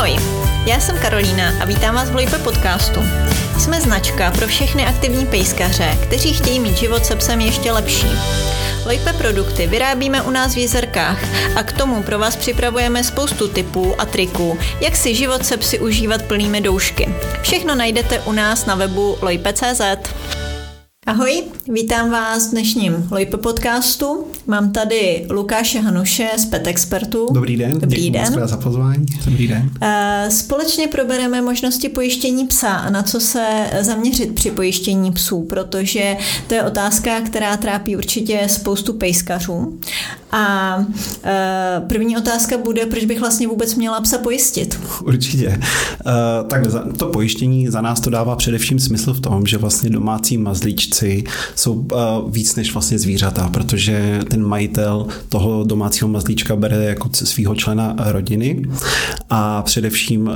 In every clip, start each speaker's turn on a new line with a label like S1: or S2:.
S1: Ahoj, já jsem Karolína a vítám vás v Lojpe podcastu. Jsme značka pro všechny aktivní pejskaře, kteří chtějí mít život se psem ještě lepší. Lojpe produkty vyrábíme u nás v Jezerkách a k tomu pro vás připravujeme spoustu typů a triků, jak si život se psy užívat plnými doušky. Všechno najdete u nás na webu lojpe.cz. Ahoj, vítám vás v dnešním Lojpe podcastu. Mám tady Lukáše Hanuše z Pet Expertu.
S2: Dobrý den,
S1: Dobrý
S2: děkuji
S1: den.
S2: moc za pozvání. Dobrý den.
S1: Eh, Společně probereme možnosti pojištění psa a na co se zaměřit při pojištění psů, protože to je otázka, která trápí určitě spoustu pejskařů. A eh, první otázka bude, proč bych vlastně vůbec měla psa pojistit.
S2: Určitě. Uh, tak to pojištění za nás to dává především smysl v tom, že vlastně domácí mazlíčci jsou uh, víc než vlastně zvířata, protože ten majitel toho domácího mazlíčka bere jako svýho člena rodiny a především uh,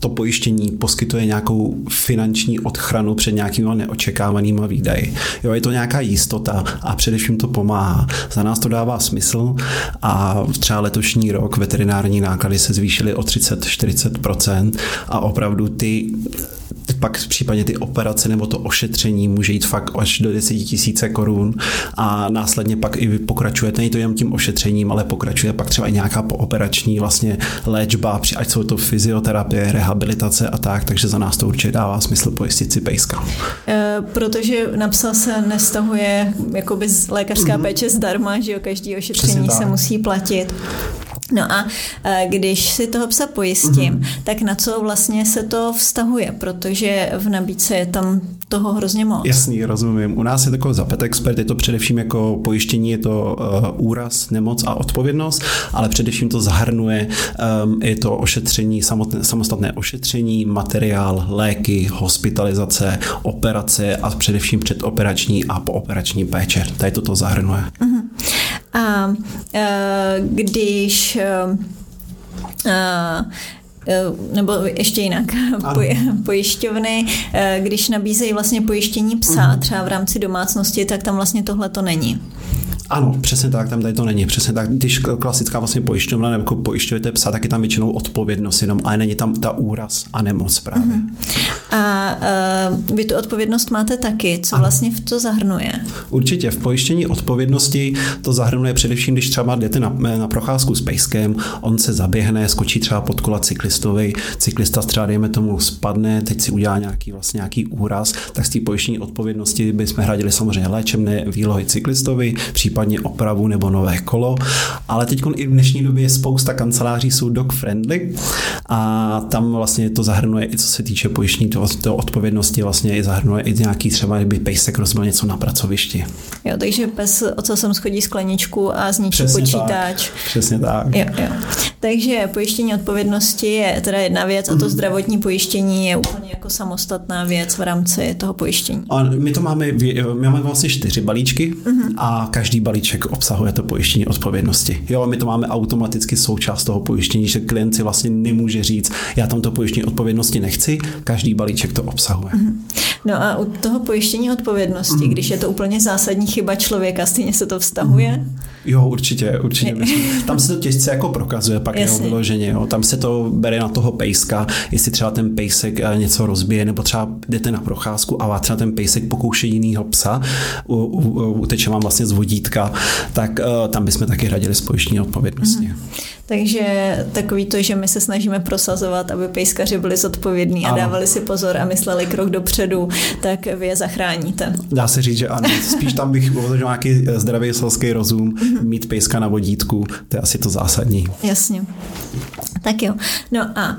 S2: to pojištění poskytuje nějakou finanční ochranu před nějakýma neočekávanýma výdaji. Jo, je to nějaká jistota a především to pomáhá. Za nás to dává smysl a třeba letošní rok veterinární náklady se zvýšily o 30-40% a opravdu ty pak případně ty operace nebo to ošetření může jít fakt až do 10 tisíce korun a následně pak i pokračuje, není to jen tím ošetřením, ale pokračuje pak třeba i nějaká pooperační vlastně léčba, ať jsou to fyzioterapie, rehabilitace a tak, takže za nás to určitě dává smysl pojistit si pejska.
S1: Eh, Protože na psa se nestahuje jakoby z lékařská péče zdarma, že jo, každý ošetření
S2: Přesně
S1: se
S2: tak.
S1: musí platit. No a eh, když si toho psa pojistím, mm-hmm. tak na co vlastně se to vztahuje, protože v nabídce je tam toho hrozně moc.
S2: Jasný, rozumím. U nás je to za pet expert, je to především jako pojištění, je to uh, úraz, nemoc a odpovědnost, ale především to zahrnuje, um, je to ošetření, samotné, samostatné ošetření, materiál, léky, hospitalizace, operace a především předoperační a pooperační péče. Tady to to zahrnuje.
S1: A eh, když eh, eh, nebo ještě jinak, poj, pojišťovny, když nabízejí vlastně pojištění psa
S2: Mhm.
S1: třeba v rámci domácnosti, tak tam vlastně tohle to není.
S2: Ano, přesně tak, tam tady to není. Přesně tak, když klasická vlastně pojišťovna nebo jako pojišťujete psa, tak je tam většinou odpovědnost jenom, ale není tam ta úraz a nemoc právě.
S1: Mhm. A uh, vy tu odpovědnost máte taky. Co vlastně v to zahrnuje?
S2: Určitě v pojištění odpovědnosti to zahrnuje především, když třeba jdete na, na procházku s pejskem, on se zaběhne, skočí třeba pod kola cyklistovi, cyklista třeba dejme tomu spadne, teď si udělá nějaký vlastně nějaký úraz, tak z té pojištění odpovědnosti bychom hradili samozřejmě léčebné výlohy cyklistovi, případně opravu nebo nové kolo, ale teď i v dnešní době je spousta kanceláří jsou dog friendly a tam vlastně to zahrnuje i co se týče pojištění toho, toho odpovědnosti, vlastně i zahrnuje i nějaký třeba, kdyby pejsek rozbil něco na pracovišti.
S1: Jo, takže pes ocasem schodí skleničku a zničí počítač.
S2: Tak. Přesně tak.
S1: Jo, jo. Takže pojištění odpovědnosti je teda jedna věc
S2: Mhm.
S1: a to zdravotní pojištění je úplně jako samostatná věc v rámci toho pojištění.
S2: A my to máme, my máme vlastně čtyři balíčky
S1: Mhm.
S2: a každý balíček obsahuje to pojištění odpovědnosti. Jo, my to máme automaticky součást toho pojištění, že klient si vlastně nemůže říct, já tam to pojištění odpovědnosti nechci, každý balíček to obsahuje.
S1: No a u toho pojištění odpovědnosti,
S2: Mhm.
S1: když je to úplně zásadní chyba člověka, stejně se to vztahuje?
S2: Jo, určitě, určitě. Myslím. Tam se to těžce jako prokazuje pak jeho vyloženě. Jo. Tam se to bere na toho pejska, jestli třeba ten pejsek eh, něco rozbije, nebo třeba jdete na procházku a třeba ten pejsek pokouší jinýho psa, u, u, uteče vám vlastně z vodítka, tak uh, tam bychom taky hradili spojištění odpovědnosti.
S1: Mhm. Takže takový to, že my se snažíme prosazovat, aby pejskaři byli zodpovědní a
S2: Ano.
S1: dávali si pozor a mysleli krok dopředu, tak vy je zachráníte.
S2: Dá se říct, že ano. Spíš tam bych uvažoval nějaký eh, zdravý selský rozum, mít pejska na vodítku, to je asi to zásadní.
S1: Jasně. Tak jo. No a, a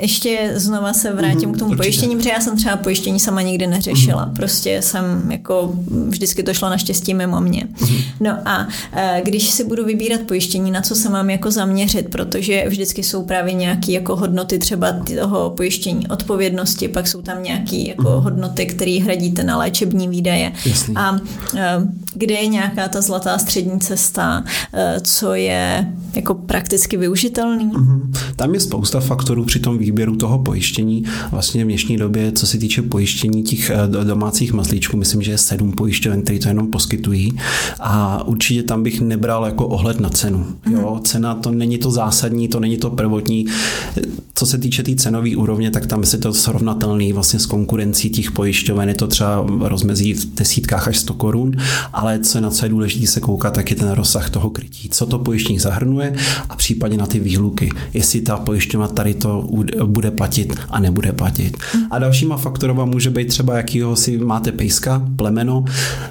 S1: ještě znova se vrátím
S2: Mhm,
S1: k tomu
S2: určitě.
S1: pojištění, protože já jsem třeba pojištění sama nikdy neřešila. Prostě jsem jako vždycky to šlo naštěstí mimo mě.
S2: Mhm.
S1: No a, a když si budu vybírat pojištění, na co se mám jako zaměřit, protože vždycky jsou právě nějaké jako hodnoty třeba toho pojištění odpovědnosti, pak jsou tam nějaké jako hodnoty, které hradíte na léčební výdaje.
S2: Jasný.
S1: A a kde je nějaká ta zlatá střední cesta, eh, co je jako prakticky využitelné udržitelný? Mm-hmm.
S2: Tam je spousta faktorů při tom výběru toho pojištění. Vlastně v dnešní době, co se týče pojištění těch eh, domácích mazlíčků, myslím, že je sedm pojišťoven, které to jenom poskytují. A určitě tam bych nebral jako ohled na cenu. Jo, mhm. cena to není to zásadní, to není to prvotní. Co se týče té tý cenové úrovně, tak tam je to srovnatelný vlastně s konkurencí těch pojišťoven. Je to třeba rozmezí v desítkách až 100 korun, ale co je na co je důležité se koukat, tak je ten rozsah toho krytí. Co to pojištění zahrnuje a případně na ty výhluky. Jestli ta pojišťovna tady to bude platit a nebude platit. A dalšíma faktorova může být třeba, jakýho si máte pejska, plemeno.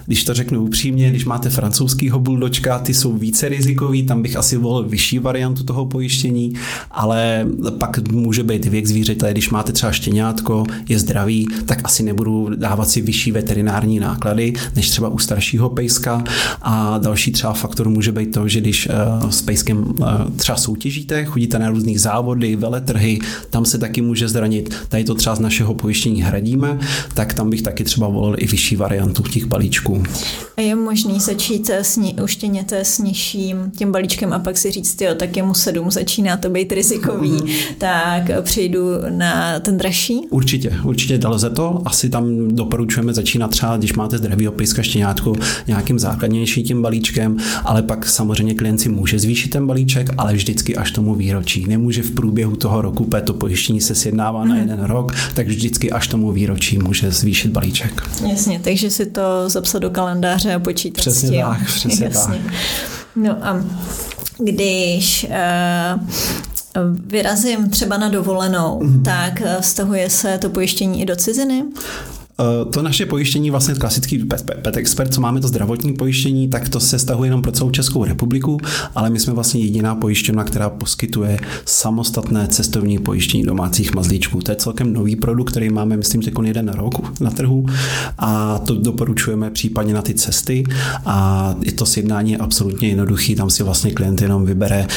S2: Když to řeknu upřímně, když máte francouzskýho buldočka, ty jsou více rizikový, tam bych asi volil vyšší variantu toho pojištění, ale pak může být věk zvířete, když máte třeba štěňátko, je zdravý, tak asi nebudu dávat si vyšší veterinární náklady, než třeba u staršího pejska. A další třeba faktor může být to, že když uh, s pejskem uh, třeba soutěžíte, chodíte na různých závody, veletrhy, tam se taky může zranit. Tady to třeba z našeho pojištění hradíme, tak tam bych taky třeba volil i vyšší variantu těch balíčků.
S1: A je možný začít s ní, u štěněte s nižším tím balíčkem a pak si říct, jo, tak je mu sedm, začíná to být rizikový, mm. tak přejdu na ten dražší?
S2: Určitě, určitě se to. Asi tam doporučujeme začínat třeba, když máte zdravý opejska štěňátku, nějakým základnějším tím balíčkem, ale pak samozřejmě klient si může zvýšit ten balíček, ale vždycky až tomu výročí. Nemůže v průběhu toho roku, to pojištění se sjednává mm. na mhm. jeden rok, tak vždycky až tomu výročí může zvýšit balíček.
S1: Jasně, takže si to zapsat do kalendáře a počítat
S2: přesně
S1: s tím.
S2: Tak, přesně Jasně. tak.
S1: No a když uh, vyrazím třeba na dovolenou, mm-hmm. tak eh, vztahuje se to pojištění i do ciziny?
S2: Eh, to naše pojištění, vlastně klasický pet expert, co máme to zdravotní pojištění, tak to se stahuje jenom pro celou Českou republiku, ale my jsme vlastně jediná pojišťovna, která poskytuje samostatné cestovní pojištění domácích mazlíčků. To je celkem nový produkt, který máme, myslím, že jeden rok na trhu a to doporučujeme případně na ty cesty a je to sjednání je absolutně jednoduchý, tam si vlastně klient jenom vybere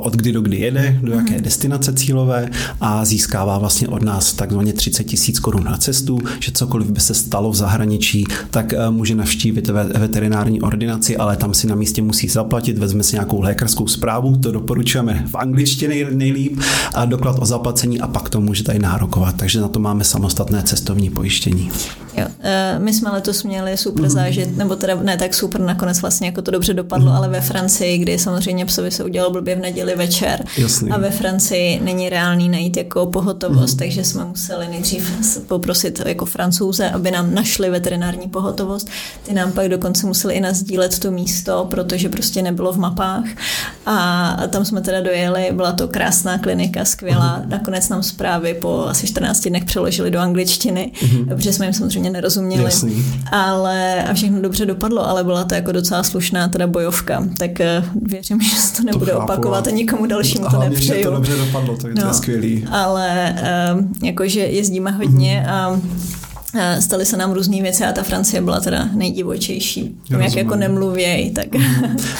S2: od kdy do kdy jede, do jaké mhm. destinace cílové a získává vlastně od nás takzvaně 30 tisíc korun na cestu, že cokoliv cokoliv by se stalo v zahraničí, tak eh, může navštívit veterinární ordinaci, ale tam si na místě musí zaplatit, vezme si nějakou lékařskou zprávu, to doporučujeme v angličtině nejlíp, a doklad o zaplacení a pak to může tady nárokovat. Takže na to máme samostatné cestovní pojištění.
S1: Jo, eh, my jsme letos měli super mm. zážit, nebo teda ne tak super, nakonec vlastně jako to dobře dopadlo, mm. ale ve Francii, kdy samozřejmě psovi se udělal blbě v neděli večer
S2: Jasný.
S1: a ve Francii není reálný najít jako pohotovost, mm. takže jsme museli nejdřív poprosit jako francouze, aby nám našli veterinární pohotovost. Ty nám pak dokonce museli i nazdílet to místo, protože prostě nebylo v mapách a tam jsme teda dojeli, byla to krásná klinika, skvělá, mm. nakonec nám zprávy po asi 14 dnech přeložili do angličtiny, mm. protože jsme jim samozřejmě samozřejmě nerozuměli.
S2: Jasný.
S1: Ale a všechno dobře dopadlo, ale byla to jako docela slušná teda bojovka, tak eh, věřím, že se to nebude to opakovat a nikomu dalšímu to nepřeju.
S2: to dobře dopadlo, to je, no, to je skvělý.
S1: Ale um, jakože jezdíme hodně mm-hmm. a staly se nám různé věci a ta Francie byla teda nejdivočejší. Jak jako nemluvěj, tak...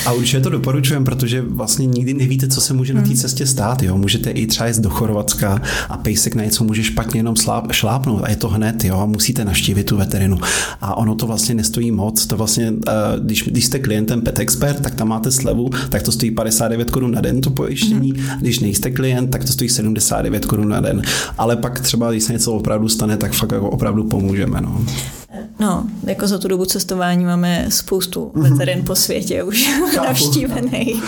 S2: A určitě to doporučujem, protože vlastně nikdy nevíte, co se může na té hmm. cestě stát. Jo? Můžete i třeba jít do Chorvatska a pejsek na něco může špatně jenom sláp, šlápnout a je to hned, jo? musíte naštívit tu veterinu. A ono to vlastně nestojí moc. To vlastně, eh, když, když jste klientem Pet Expert, tak tam máte slevu, tak to stojí 59 korun na den to pojištění. Hmm. Když nejste klient, tak to stojí 79 korun na den. Ale pak třeba, když se něco opravdu stane, tak fakt jako opravdu pomůžeme. No.
S1: No, jako za tu dobu cestování máme spoustu mhm. veterin po světě už navštívených.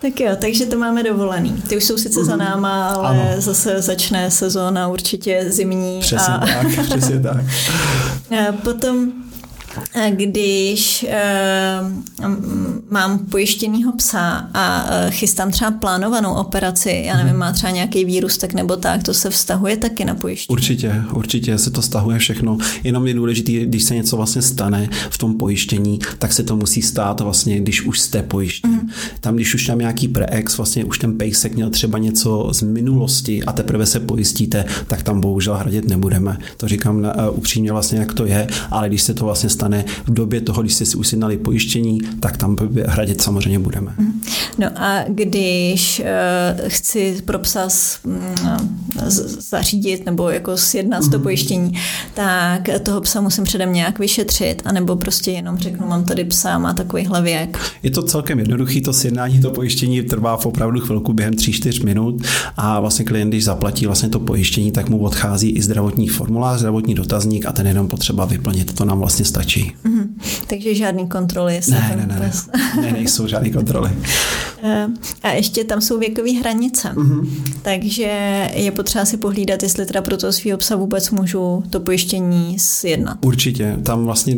S1: Tak jo, takže to máme dovolený. Ty už jsou sice za mhm. náma, ale ano. zase začne sezóna určitě zimní.
S2: Přesně a... tak, přesně tak.
S1: A potom když uh, mám pojištěnýho psa a uh, chystám třeba plánovanou operaci, já nevím, mhm. má třeba nějaký výrůstek nebo tak, to se vztahuje taky na pojištění?
S2: Určitě, určitě se to stahuje všechno. Jenom je důležité, když se něco vlastně stane v tom pojištění, tak se to musí stát vlastně, když už jste pojištěn. Mm. Tam, když už tam nějaký preex, vlastně už ten pejsek měl třeba něco z minulosti a teprve se pojistíte, tak tam bohužel hradit nebudeme. To říkám uh, upřímně vlastně, jak to je, ale když se to vlastně stane v době toho, když jste si usinali pojištění, tak tam hradit samozřejmě budeme. Mhm.
S1: No a když uh, chci pro psa uh, zařídit nebo jako sjednat mm. to pojištění, tak toho psa musím předem nějak vyšetřit, anebo prostě jenom řeknu, mám tady psa, má takovýhle věk.
S2: Je to celkem jednoduchý, to sjednání, to pojištění trvá v opravdu chvilku během 3-4 minut a vlastně klient, když zaplatí vlastně to pojištění, tak mu odchází i zdravotní formulář, zdravotní dotazník a ten jenom potřeba vyplnit. To nám vlastně stačí. Mm-hmm.
S1: Takže žádný kontroly.
S2: Ne, ne, ne, ne, ne, nejsou žádný kontroly.
S1: Eh, a ještě tam jsou věkové hranice. Mm-hmm. Takže je potřeba si pohlídat, jestli teda pro toho svého psa vůbec můžu to pojištění sjednat.
S2: Určitě. Tam vlastně,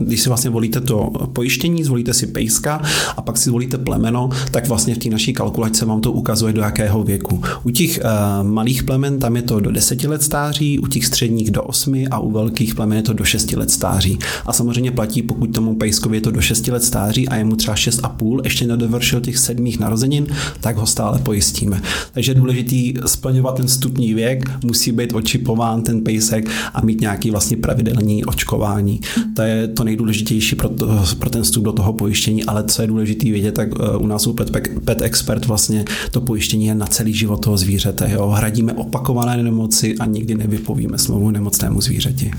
S2: když si vlastně volíte to pojištění, zvolíte si pejska a pak si zvolíte plemeno, tak vlastně v té naší kalkulačce vám to ukazuje, do jakého věku. U těch uh, malých plemen tam je to do 10 let stáří, u těch středních do 8 a u velkých plemen je to do 6 let stáří. A samozřejmě platí, pokud tomu pejskovi je to do 6 let stáří a je mu třeba 6,5, ještě nedovršil těch sedmých narozenin, tak ho stále pojistíme. Takže je důležitý splňovat ten stupní věk, musí být očipován ten pejsek a mít nějaký vlastně pravidelný očkování. To je to nejdůležitější pro, to, pro ten vstup do toho pojištění, ale co je důležité vědět, tak eh, u nás u Pet, Pet Expert vlastně to pojištění je na celý život toho zvířete. Jo? Hradíme opakované nemoci a nikdy nevypovíme smlouvu nemocnému zvířeti.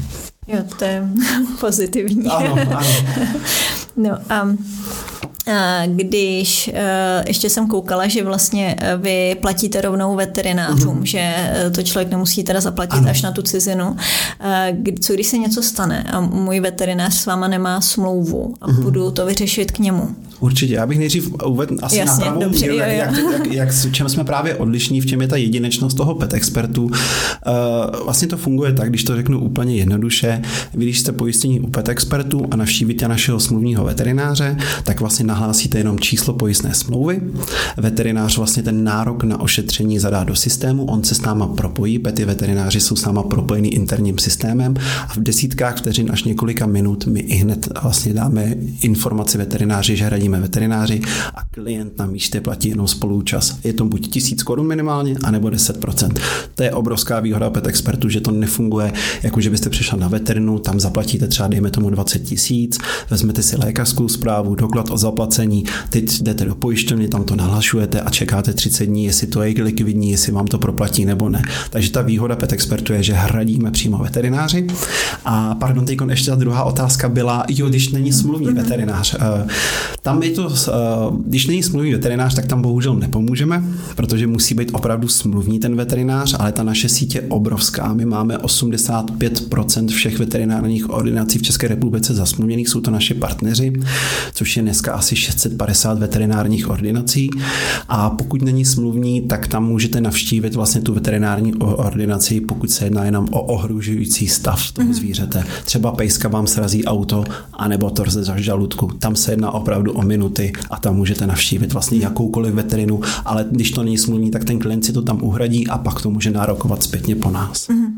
S1: Jo, to je pozitivní.
S2: Ano, ano.
S1: no a když e, ještě jsem koukala, že vlastně e, vy platíte rovnou veterinářům, mm-hmm. že e, to člověk nemusí teda zaplatit ano. až na tu cizinu. Co když se něco stane a můj veterinář s váma nemá smlouvu a mm-hmm. budu to vyřešit k němu?
S2: Určitě, já bych nejdřív uvedl asi Jasně, na pravou dobře, míru, jo. Jak, jak, jak, s čem jsme právě odlišní, v čem je ta jedinečnost toho pet expertu. Uh, vlastně to funguje tak, když to řeknu úplně jednoduše, vy když jste pojistění u pet expertu a navštívíte našeho smluvního veterináře, tak vlastně nahlásíte jenom číslo pojistné smlouvy. Veterinář vlastně ten nárok na ošetření zadá do systému, on se s náma propojí, pety veterináři jsou s náma propojení interním systémem a v desítkách vteřin až několika minut my i hned vlastně dáme informaci veterináři, že hradí platíme veterináři a klient na místě platí jenom spoluúčast. Je to buď 1000 korun minimálně, anebo 10%. To je obrovská výhoda pet expertu, že to nefunguje, jako že byste přišel na veterinu, tam zaplatíte třeba, dejme tomu 20 tisíc, vezmete si lékařskou zprávu, doklad o zaplacení, teď jdete do pojišťovny, tam to nahlašujete a čekáte 30 dní, jestli to je likvidní, jestli vám to proplatí nebo ne. Takže ta výhoda pet expertu je, že hradíme přímo veterináři. A pardon, teď ještě ta druhá otázka byla, jo, když není smluvní veterinář. Eh, tam tam je to, eh, když není smluvní veterinář, tak tam bohužel nepomůžeme, protože musí být opravdu smluvní ten veterinář, ale ta naše síť je obrovská. My máme 85% všech veterinárních ordinací v České republice zasmluvněných, jsou to naše partneři, což je dneska asi 650 veterinárních ordinací. A pokud není smluvní, tak tam můžete navštívit vlastně tu veterinární ordinaci, pokud se jedná jenom o ohrožující stav toho mhm. zvířete. Třeba pejska vám srazí auto, anebo torze za žaludku. Tam se jedná opravdu o minuty a tam můžete navštívit vlastně jakoukoliv veterinu, ale když to není smluvní, tak ten klient si to tam uhradí a pak to může nárokovat zpětně po nás. Mm-hmm.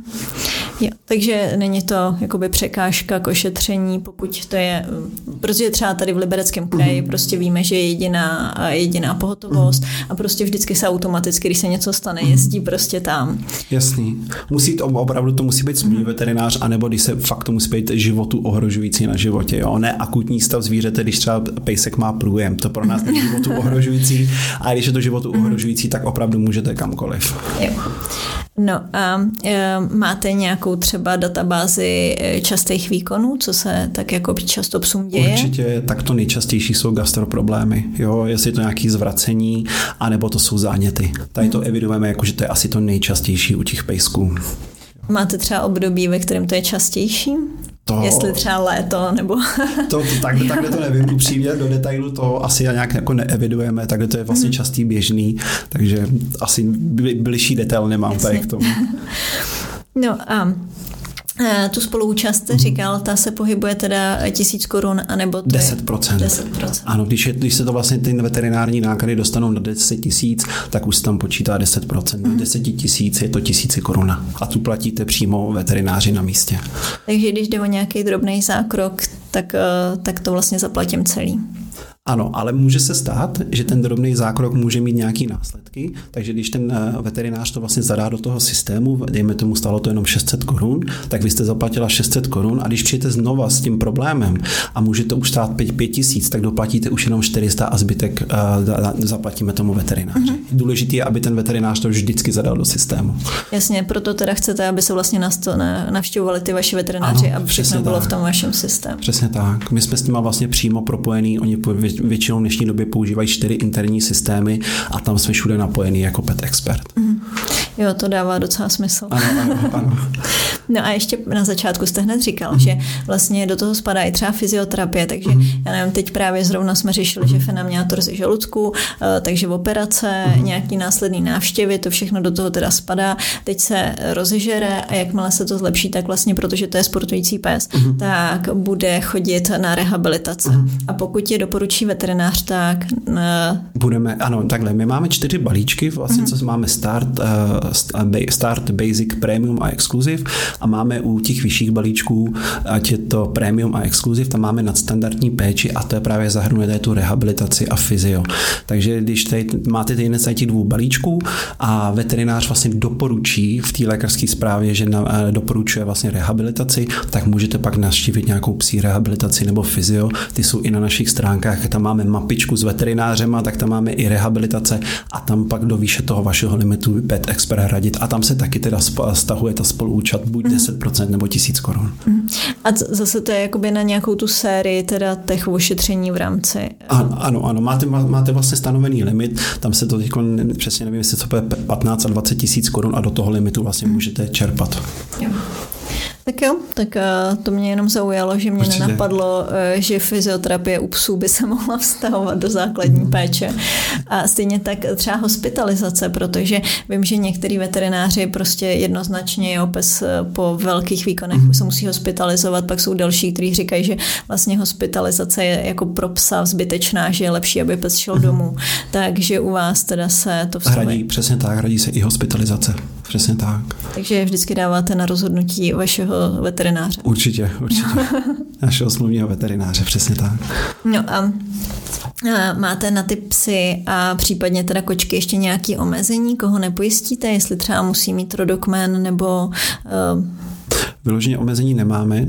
S1: Jo, takže není to jakoby překážka k ošetření, pokud to je, protože třeba tady v Libereckém kraji mm-hmm. prostě víme, že je jediná, jediná pohotovost mm-hmm. a prostě vždycky se automaticky, když se něco stane, jezdí mm-hmm. prostě tam.
S2: Jasný. Musí to opravdu to musí být smluvní mm-hmm. veterinář, anebo když se fakt to musí být životu ohrožující na životě, jo, ne akutní stav zvířete, když třeba pejsek má průjem, to pro nás není životu ohrožující a když je to životu mhm. ohrožující, tak opravdu můžete kamkoliv. Jo.
S1: No a e, máte nějakou třeba databázi e, častých výkonů, co se tak jako často psům děje?
S2: Určitě, tak to nejčastější jsou gastroproblémy, jo, jestli to nějaký zvracení, anebo to jsou záněty. Tady to mhm. evidujeme jako, že to je asi to nejčastější u těch pejsků.
S1: Máte třeba období, ve kterém to je častější? To, Jestli třeba léto, nebo...
S2: to, to, takhle, takhle to nevím, upřímně do detailu to asi nějak jako neevidujeme, takhle to je vlastně mm. častý běžný, takže asi bližší detail nemám tady k tomu.
S1: No a Eh, tu spoluúčast mm-hmm. říkal, ta se pohybuje teda tisíc korun, anebo to
S2: 10%. Je 10%. Ano, když, je, když se to vlastně ty veterinární náklady dostanou na 10 tisíc, tak už se tam počítá 10%. Mm-hmm. 10 tisíc je to tisíci koruna. A tu platíte přímo veterináři na místě.
S1: Takže když jde o nějaký drobný zákrok, tak, eh, tak to vlastně zaplatím celý.
S2: Ano, ale může se stát, že ten drobný zákrok může mít nějaký následky, takže když ten eh, veterinář to vlastně zadá do toho systému, dejme tomu stalo to jenom 600 korun, tak vy jste zaplatila 600 korun a když přijete znova s tím problémem a může to už stát 5, 5 tisíc, tak doplatíte už jenom 400 a zbytek uh, zaplatíme tomu veterináři. Mm-hmm. Důležité je, aby ten veterinář to vždycky zadal do systému.
S1: Jasně, proto teda chcete, aby se vlastně navštěvovali ty vaši veterináři, ano, aby všechno bylo v tom vašem systému.
S2: Přesně tak. My jsme s nimi vlastně přímo propojení, oni většinou v dnešní době používají čtyři interní systémy a tam jsme všude napojení jako pet expert. Mm.
S1: Jo, to dává docela smysl.
S2: Ano, ano, ano.
S1: no a ještě na začátku jste hned říkal, mm. že vlastně do toho spadá i třeba fyzioterapie, takže mm. já nevím, teď právě zrovna jsme řešili, mm. že Fena měla torzi žaludku, eh, takže operace, mm. nějaký následný návštěvy, to všechno do toho teda spadá. Teď se rozežere a jakmile se to zlepší, tak vlastně, protože to je sportující pes, mm. tak bude chodit na rehabilitace. Mm. A pokud je doporučí veterinář, tak...
S2: Ne... Budeme, ano, takhle, my máme čtyři balíčky, vlastně, mm. co máme start, uh, start, basic, premium a exclusive a máme u těch vyšších balíčků, ať je to premium a exclusive, tam máme nadstandardní péči a to je právě zahrnuje tu rehabilitaci a fyzio. Takže když tady máte ty z těch dvou balíčků a veterinář vlastně doporučí v té lékařské zprávě, že na, uh, doporučuje vlastně rehabilitaci, tak můžete pak navštívit nějakou psí rehabilitaci nebo fyzio. Ty jsou i na našich stránkách, tam máme mapičku s veterinářema, tak tam máme i rehabilitace a tam pak do výše toho vašeho limitu Pet Expert radit a tam se taky teda stahuje ta spoluúčast buď mm. 10% nebo 1000 korun. Mm.
S1: A zase to je jakoby na nějakou tu sérii teda těch ošetření v rámci.
S2: Ano, ano, ano. Máte, máte vlastně stanovený limit, tam se to teď přesně nevím, jestli to bude 15 a 20 tisíc korun a do toho limitu vlastně mm. můžete čerpat. Jo.
S1: Tak jo, tak uh, to mě jenom zaujalo, že mě Určitě. nenapadlo, uh, že fyzioterapie u psů by se mohla vztahovat do základní mm. péče. A stejně tak třeba hospitalizace, protože vím, že některý veterináři prostě jednoznačně jo, pes eh, po velkých výkonech mm. se musí hospitalizovat, pak jsou další, kteří říkají, že vlastně hospitalizace je jako pro psa zbytečná, že je lepší, aby pes šel mm. domů. Takže u vás teda se to
S2: vztahuje. Hradí, přesně tak, hradí se i hospitalizace. Přesně tak.
S1: Takže vždycky dáváte na rozhodnutí vašeho veterináře.
S2: Určitě, určitě. Našeho smluvního veterináře, přesně tak.
S1: No a Máte na ty psy a případně teda kočky ještě nějaké omezení, koho nepojistíte, jestli třeba musí mít rodokmen nebo uh,
S2: Vyloženě omezení nemáme,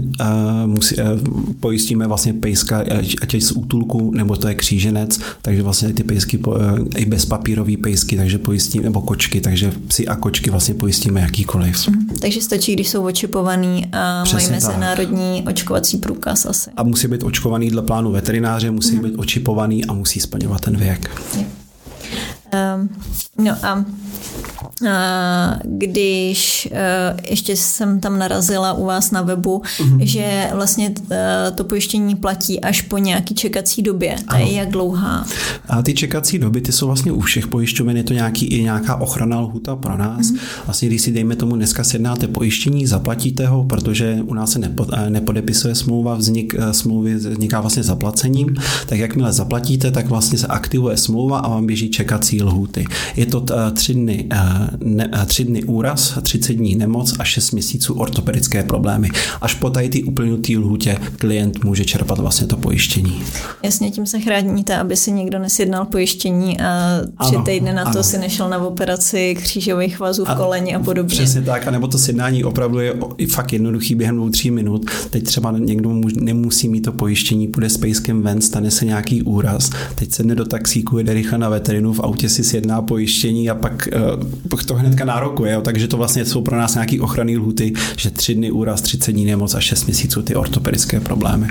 S2: musí, pojistíme vlastně pejska, ať je z útulku, nebo to je kříženec, takže vlastně ty pejsky, i bezpapírový pejsky, takže pojistíme, nebo kočky, takže psy a kočky vlastně pojistíme jakýkoliv. Mm,
S1: takže stačí, když jsou očipovaný a Přesně mají mezinárodní tak. očkovací průkaz asi.
S2: A musí být očkovaný dle plánu veterináře, musí mm. být očipovaný a musí splňovat ten věk.
S1: Um, no a když e, ještě jsem tam narazila u vás na webu, mm-hmm. že vlastně e, to pojištění platí až po nějaký čekací době. A je jak dlouhá?
S2: A ty čekací doby, ty jsou vlastně u všech pojišťoven, je to nějaký, i nějaká ochrana lhuta pro nás. Mm-hmm. Vlastně když si dejme tomu dneska sjednáte pojištění, zaplatíte ho, protože u nás se nepo, e, nepodepisuje smlouva, vznik smlouvy vzniká vlastně zaplacením, tak jakmile zaplatíte, tak vlastně se aktivuje smlouva a vám běží čekací lhuty. Je to tři dny ne, tři dny úraz, 30 dní nemoc a 6 měsíců ortopedické problémy. Až po tady ty uplynutý lhůtě klient může čerpat vlastně to pojištění.
S1: Jasně, tím se chráníte, aby si někdo nesjednal pojištění a tři ano, týdny na to ano. si nešel na operaci křížových vazů v koleni a podobně.
S2: Přesně tak, anebo to sjednání opravdu je fakt jednoduchý během dvou, tří minut. Teď třeba někdo nemusí mít to pojištění, půjde s pejskem ven, stane se nějaký úraz, teď sedne do taxíku, jede rychle na veterinu, v autě si sjedná pojištění a pak uh, to hnedka nárokuje, jo, takže to vlastně jsou pro nás nějaký ochranný lhuty, že tři dny úraz, 30 dní nemoc a 6 měsíců ty ortopedické problémy.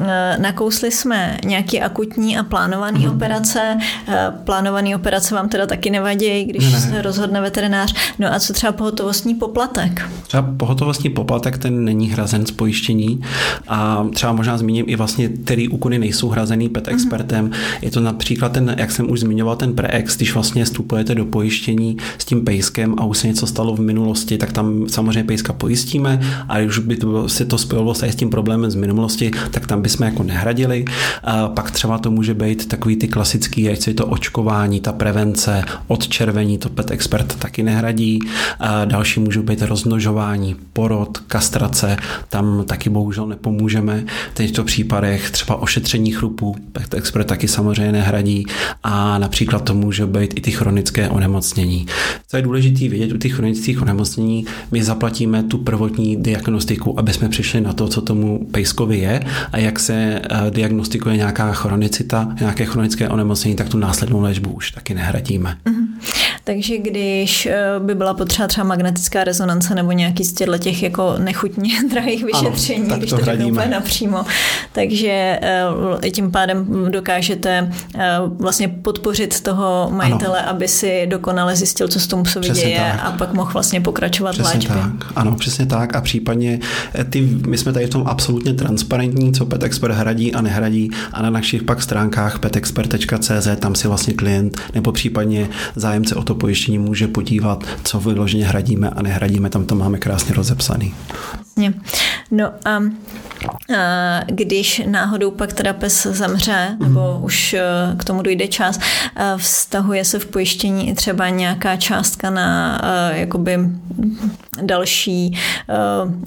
S1: Eh, nakousli jsme nějaký akutní a plánované hmm. operace. Eh, plánované operace vám teda taky nevadí, když ne, se rozhodne veterinář. No a co třeba pohotovostní poplatek?
S2: Třeba pohotovostní poplatek, ten není hrazen z pojištění a třeba možná zmíním i vlastně, který úkony nejsou hrazený pet mhm. expertem. Hmm. Je to například ten, jak jsem už zmiňoval, ten preex, když vlastně vstupujete do pojištění s tím pejskem a už se něco stalo v minulosti, tak tam samozřejmě pejska pojistíme, a když by to, se to spojilo s tím problémem z minulosti, tak tam bychom jako nehradili. A pak třeba to může být takový ty klasický, ať je to očkování, ta prevence, odčervení, to Pet Expert taky nehradí. A další můžou být rozmnožování, porod, kastrace, tam taky bohužel nepomůžeme. V těchto případech třeba ošetření chrupu, Pet Expert taky samozřejmě nehradí a například to může být i ty chronické onemocnění. Co je důležité vědět u těch chronických onemocnění, my zaplatíme tu prvotní diagnostiku, aby jsme přišli na to, co tomu pejskovi je a jak se eh, diagnostikuje nějaká chronicita, nějaké chronické onemocnění, tak tu následnou léčbu už taky nehradíme. Mm-hmm.
S1: Takže když eh, by byla potřeba třeba magnetická rezonance nebo nějaký z těchto těch jako nechutně drahých vyšetření, ano, když to, to řeknu úplně napřímo, takže eh, tím pádem dokážete vlastně podpořit toho majitele, ano. aby si dokonale zjistil, co s tomu psovi děje tak. a pak mohl vlastně pokračovat
S2: přesně
S1: léčbě.
S2: Tak. Ano, přesně tak a případně eh, ty, my jsme tady v tom absolutně transparentní, co PetExpert hradí a nehradí a na našich pak stránkách petexpert.cz tam si vlastně klient nebo případně zájemce o to pojištění může podívat, co vyloženě hradíme a nehradíme, tam to máme krásně rozepsaný.
S1: Jasně. No a když náhodou pak teda pes zemře, nebo mm. už e, k tomu dojde čas, e, vztahuje se v pojištění i třeba nějaká částka na e, jakoby další,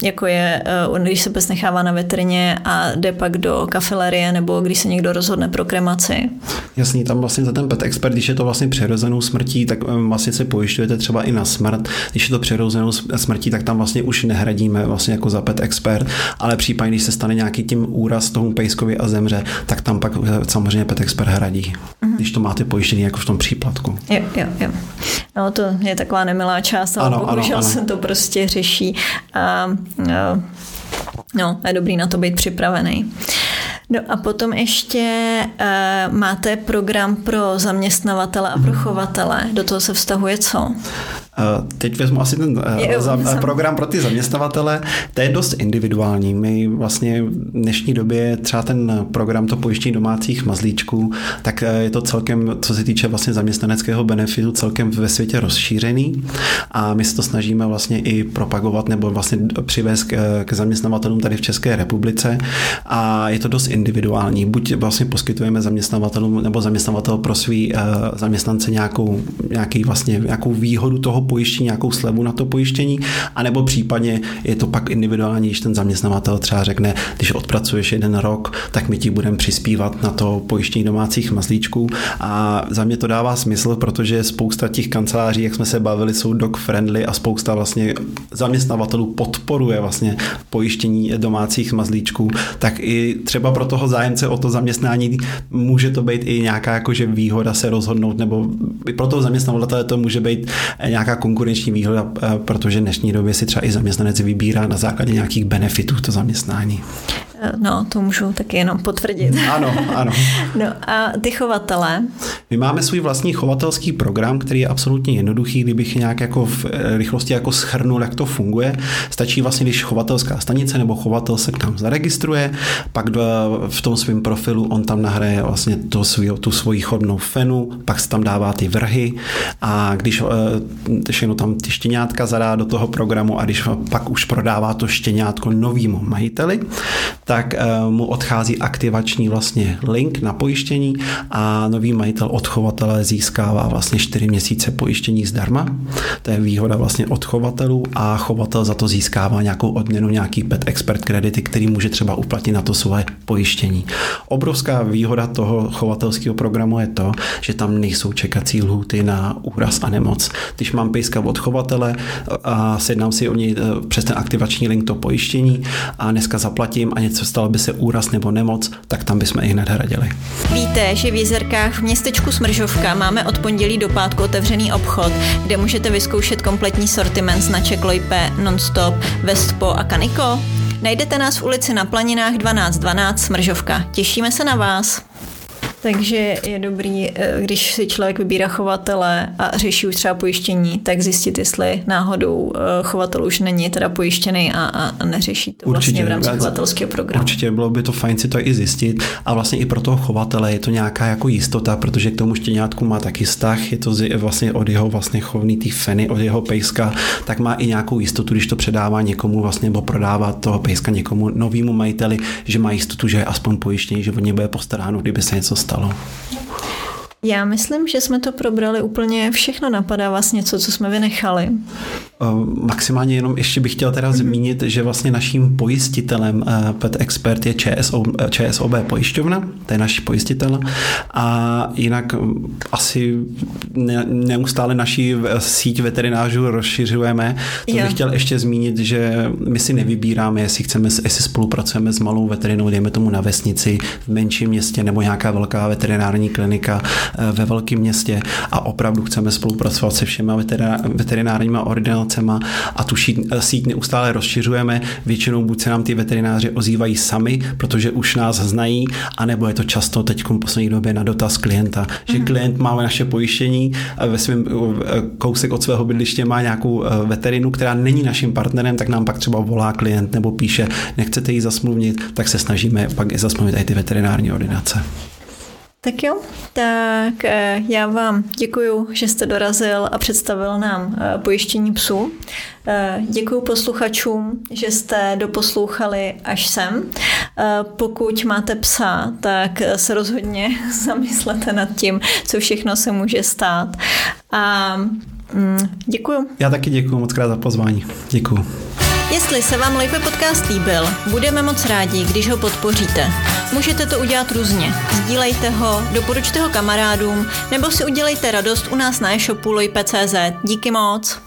S1: jako je, když se pes nechává na veterině a jde pak do kafilerie, nebo když se někdo rozhodne pro kremaci.
S2: Jasný, tam vlastně za ten pet expert, když je to vlastně přirozenou smrtí, tak vlastně se pojišťujete třeba i na smrt. Když je to přirozenou smrtí, tak tam vlastně už nehradíme vlastně jako za pet expert, ale případně, když se stane nějaký tím úraz tomu pejskovi a zemře, tak tam pak samozřejmě pet expert hradí, mm-hmm. když to máte pojištěný jako v tom příplatku.
S1: Jo, jo, jo. No to je taková nemilá část, ale ano, bohužel ano, ano. se to prostě řeší. A, no, je dobrý na to být připravený. No a potom ještě uh, máte program pro zaměstnavatele a pro mhm. chovatele. Do toho se vztahuje co?
S2: Teď vezmu asi ten eh, jo, za, program pro ty zaměstnavatele. To je dost individuální. My vlastně v dnešní době třeba ten program to pojištění domácích mazlíčků, tak eh, je to celkem, co se týče vlastně zaměstnaneckého benefitu, celkem ve světě rozšířený a my se to snažíme vlastně i propagovat nebo vlastně přivést k, k zaměstnavatelům tady v České republice a je to dost individuální. Buď vlastně poskytujeme zaměstnavatelům nebo zaměstnavatel pro svý zaměstnance nějakou, nějaký vlastně, nějakou výhodu toho pojištění, nějakou slevu na to pojištění, anebo případně je to pak individuální, když ten zaměstnavatel třeba řekne, když odpracuješ jeden rok, tak my ti budeme přispívat na to pojištění domácích mazlíčků. A za mě to dává smysl, protože spousta těch kanceláří, jak jsme se bavili, jsou dog friendly a spousta vlastně zaměstnavatelů podporuje vlastně pojištění domácích mazlíčků, tak i třeba pro toho zájemce o to zaměstnání může to být i nějaká jakože výhoda se rozhodnout, nebo i pro toho zaměstnavatele to může být nějaká konkurenční výhoda, eh, protože v dnešní době si třeba i zaměstnanec vybírá na základě nějakých benefitů to zaměstnání.
S1: Eh, no, to můžu taky jenom potvrdit.
S2: Ano, ano.
S1: No a ty chovatele?
S2: My máme svůj vlastní chovatelský program, který je absolutně jednoduchý, kdybych nějak jako v eh, rychlosti jako schrnul, jak to funguje. Stačí vlastně, když chovatelská stanice nebo chovatel se k nám zaregistruje, pak v tom svém profilu on tam nahraje vlastně to svý, tu svoji chodnou fenu, pak se tam dává ty vrhy a když všechno tam ty štěňátka zadá do toho programu a když pak už prodává to štěňátko novýmu majiteli, tak eh, mu odchází aktivační vlastně link na pojištění a nový majitel od chovatele získává vlastně 4 měsíce pojištění zdarma. To je výhoda vlastně od chovatelů a chovatel za to získává nějakou odměnu, nějaký pet expert kredity, který může třeba uplatit na to svoje pojištění. Obrovská výhoda toho chovatelského programu je to, že tam nejsou čekací lhuty na úraz a nemoc. Když mám pejska od chovatele a sednám si o něj eh, přes ten aktivační link to pojištění a dneska zaplatím a něco stalo by se úraz nebo nemoc, tak tam bychom i hned hradili.
S1: Víte, že v Jezerkách v městečku Smržovka máme od pondělí do pátku otevřený obchod, kde můžete vyzkoušet kompletní sortiment značek Loipe, Nonstop, Vestpo a Kaniko? Najdete nás v ulici na Planinách 1212 Smržovka. Těšíme se na vás. Takže je dobrý, eh, když si člověk vybírá chovatele a řeší už třeba pojištění, tak zjistit, jestli náhodou eh, chovatel už není teda pojištěný a, a neřeší to Určitě, vlastně v rámci chovatelského programu.
S2: Určitě bylo by to fajn si to i zjistit a vlastně i pro toho chovatele je to nějaká jako jistota, protože k tomu štěňátku má taky vztah, je to vlastně od jeho vlastně chovný té feny, od jeho pejska, tak má i nějakou jistotu, když to předává někomu vlastně nebo prodává toho pejska někomu novému majiteli, že má jistotu, že je aspoň pojištěný, že o ně bude postaráno, kdyby se něco stalo.
S1: Já myslím, že jsme to probrali úplně všechno. Napadá vás něco, co jsme vynechali?
S2: Eh, maximálně jenom ještě bych chtěl teda mm-hmm. zmínit, že vlastně naším pojistitelem eh, Pet Expert je ČSO, eh, ČSOB pojišťovna, to je náš pojistitel a jinak asi ne, neustále naší síť veterinářů rozšiřujeme. To bych chtěl ještě zmínit, že my si nevybíráme, jestli chceme, jestli spolupracujeme s malou veterinou, dejme tomu na vesnici, v menším městě nebo nějaká velká veterinární klinika ve velkém městě a opravdu chceme spolupracovat se všema veterinárníma ordinacemi a tu síť neustále rozšiřujeme. Většinou buď se nám ty veterináři ozývají sami, protože už nás znají, anebo je to často teď v poslední době na dotaz klienta, že mhm. klient má naše pojištění ve svém kousek od svého bydliště má nějakou veterinu, která není naším partnerem, tak nám pak třeba volá klient nebo píše, nechcete ji zasmluvnit, tak se snažíme pak i zasmluvit i ty veterinární ordinace.
S1: Tak jo, tak eh, já vám děkuji, že jste dorazil a představil nám eh, pojištění psů. Eh, děkuji posluchačům, že jste doposlouchali až sem. Pokud máte psa, tak se rozhodně zamyslete nad tím, co všechno se může stát. A mm, děkuji.
S2: Já taky děkuji moc krát za pozvání. Děkuji.
S1: Jestli se vám Life Podcast líbil, budeme moc rádi, když ho podpoříte. Můžete to udělat různě. Sdílejte ho, doporučte ho kamarádům, nebo si udělejte radost u nás na e-shopu lojpe.cz. Díky moc!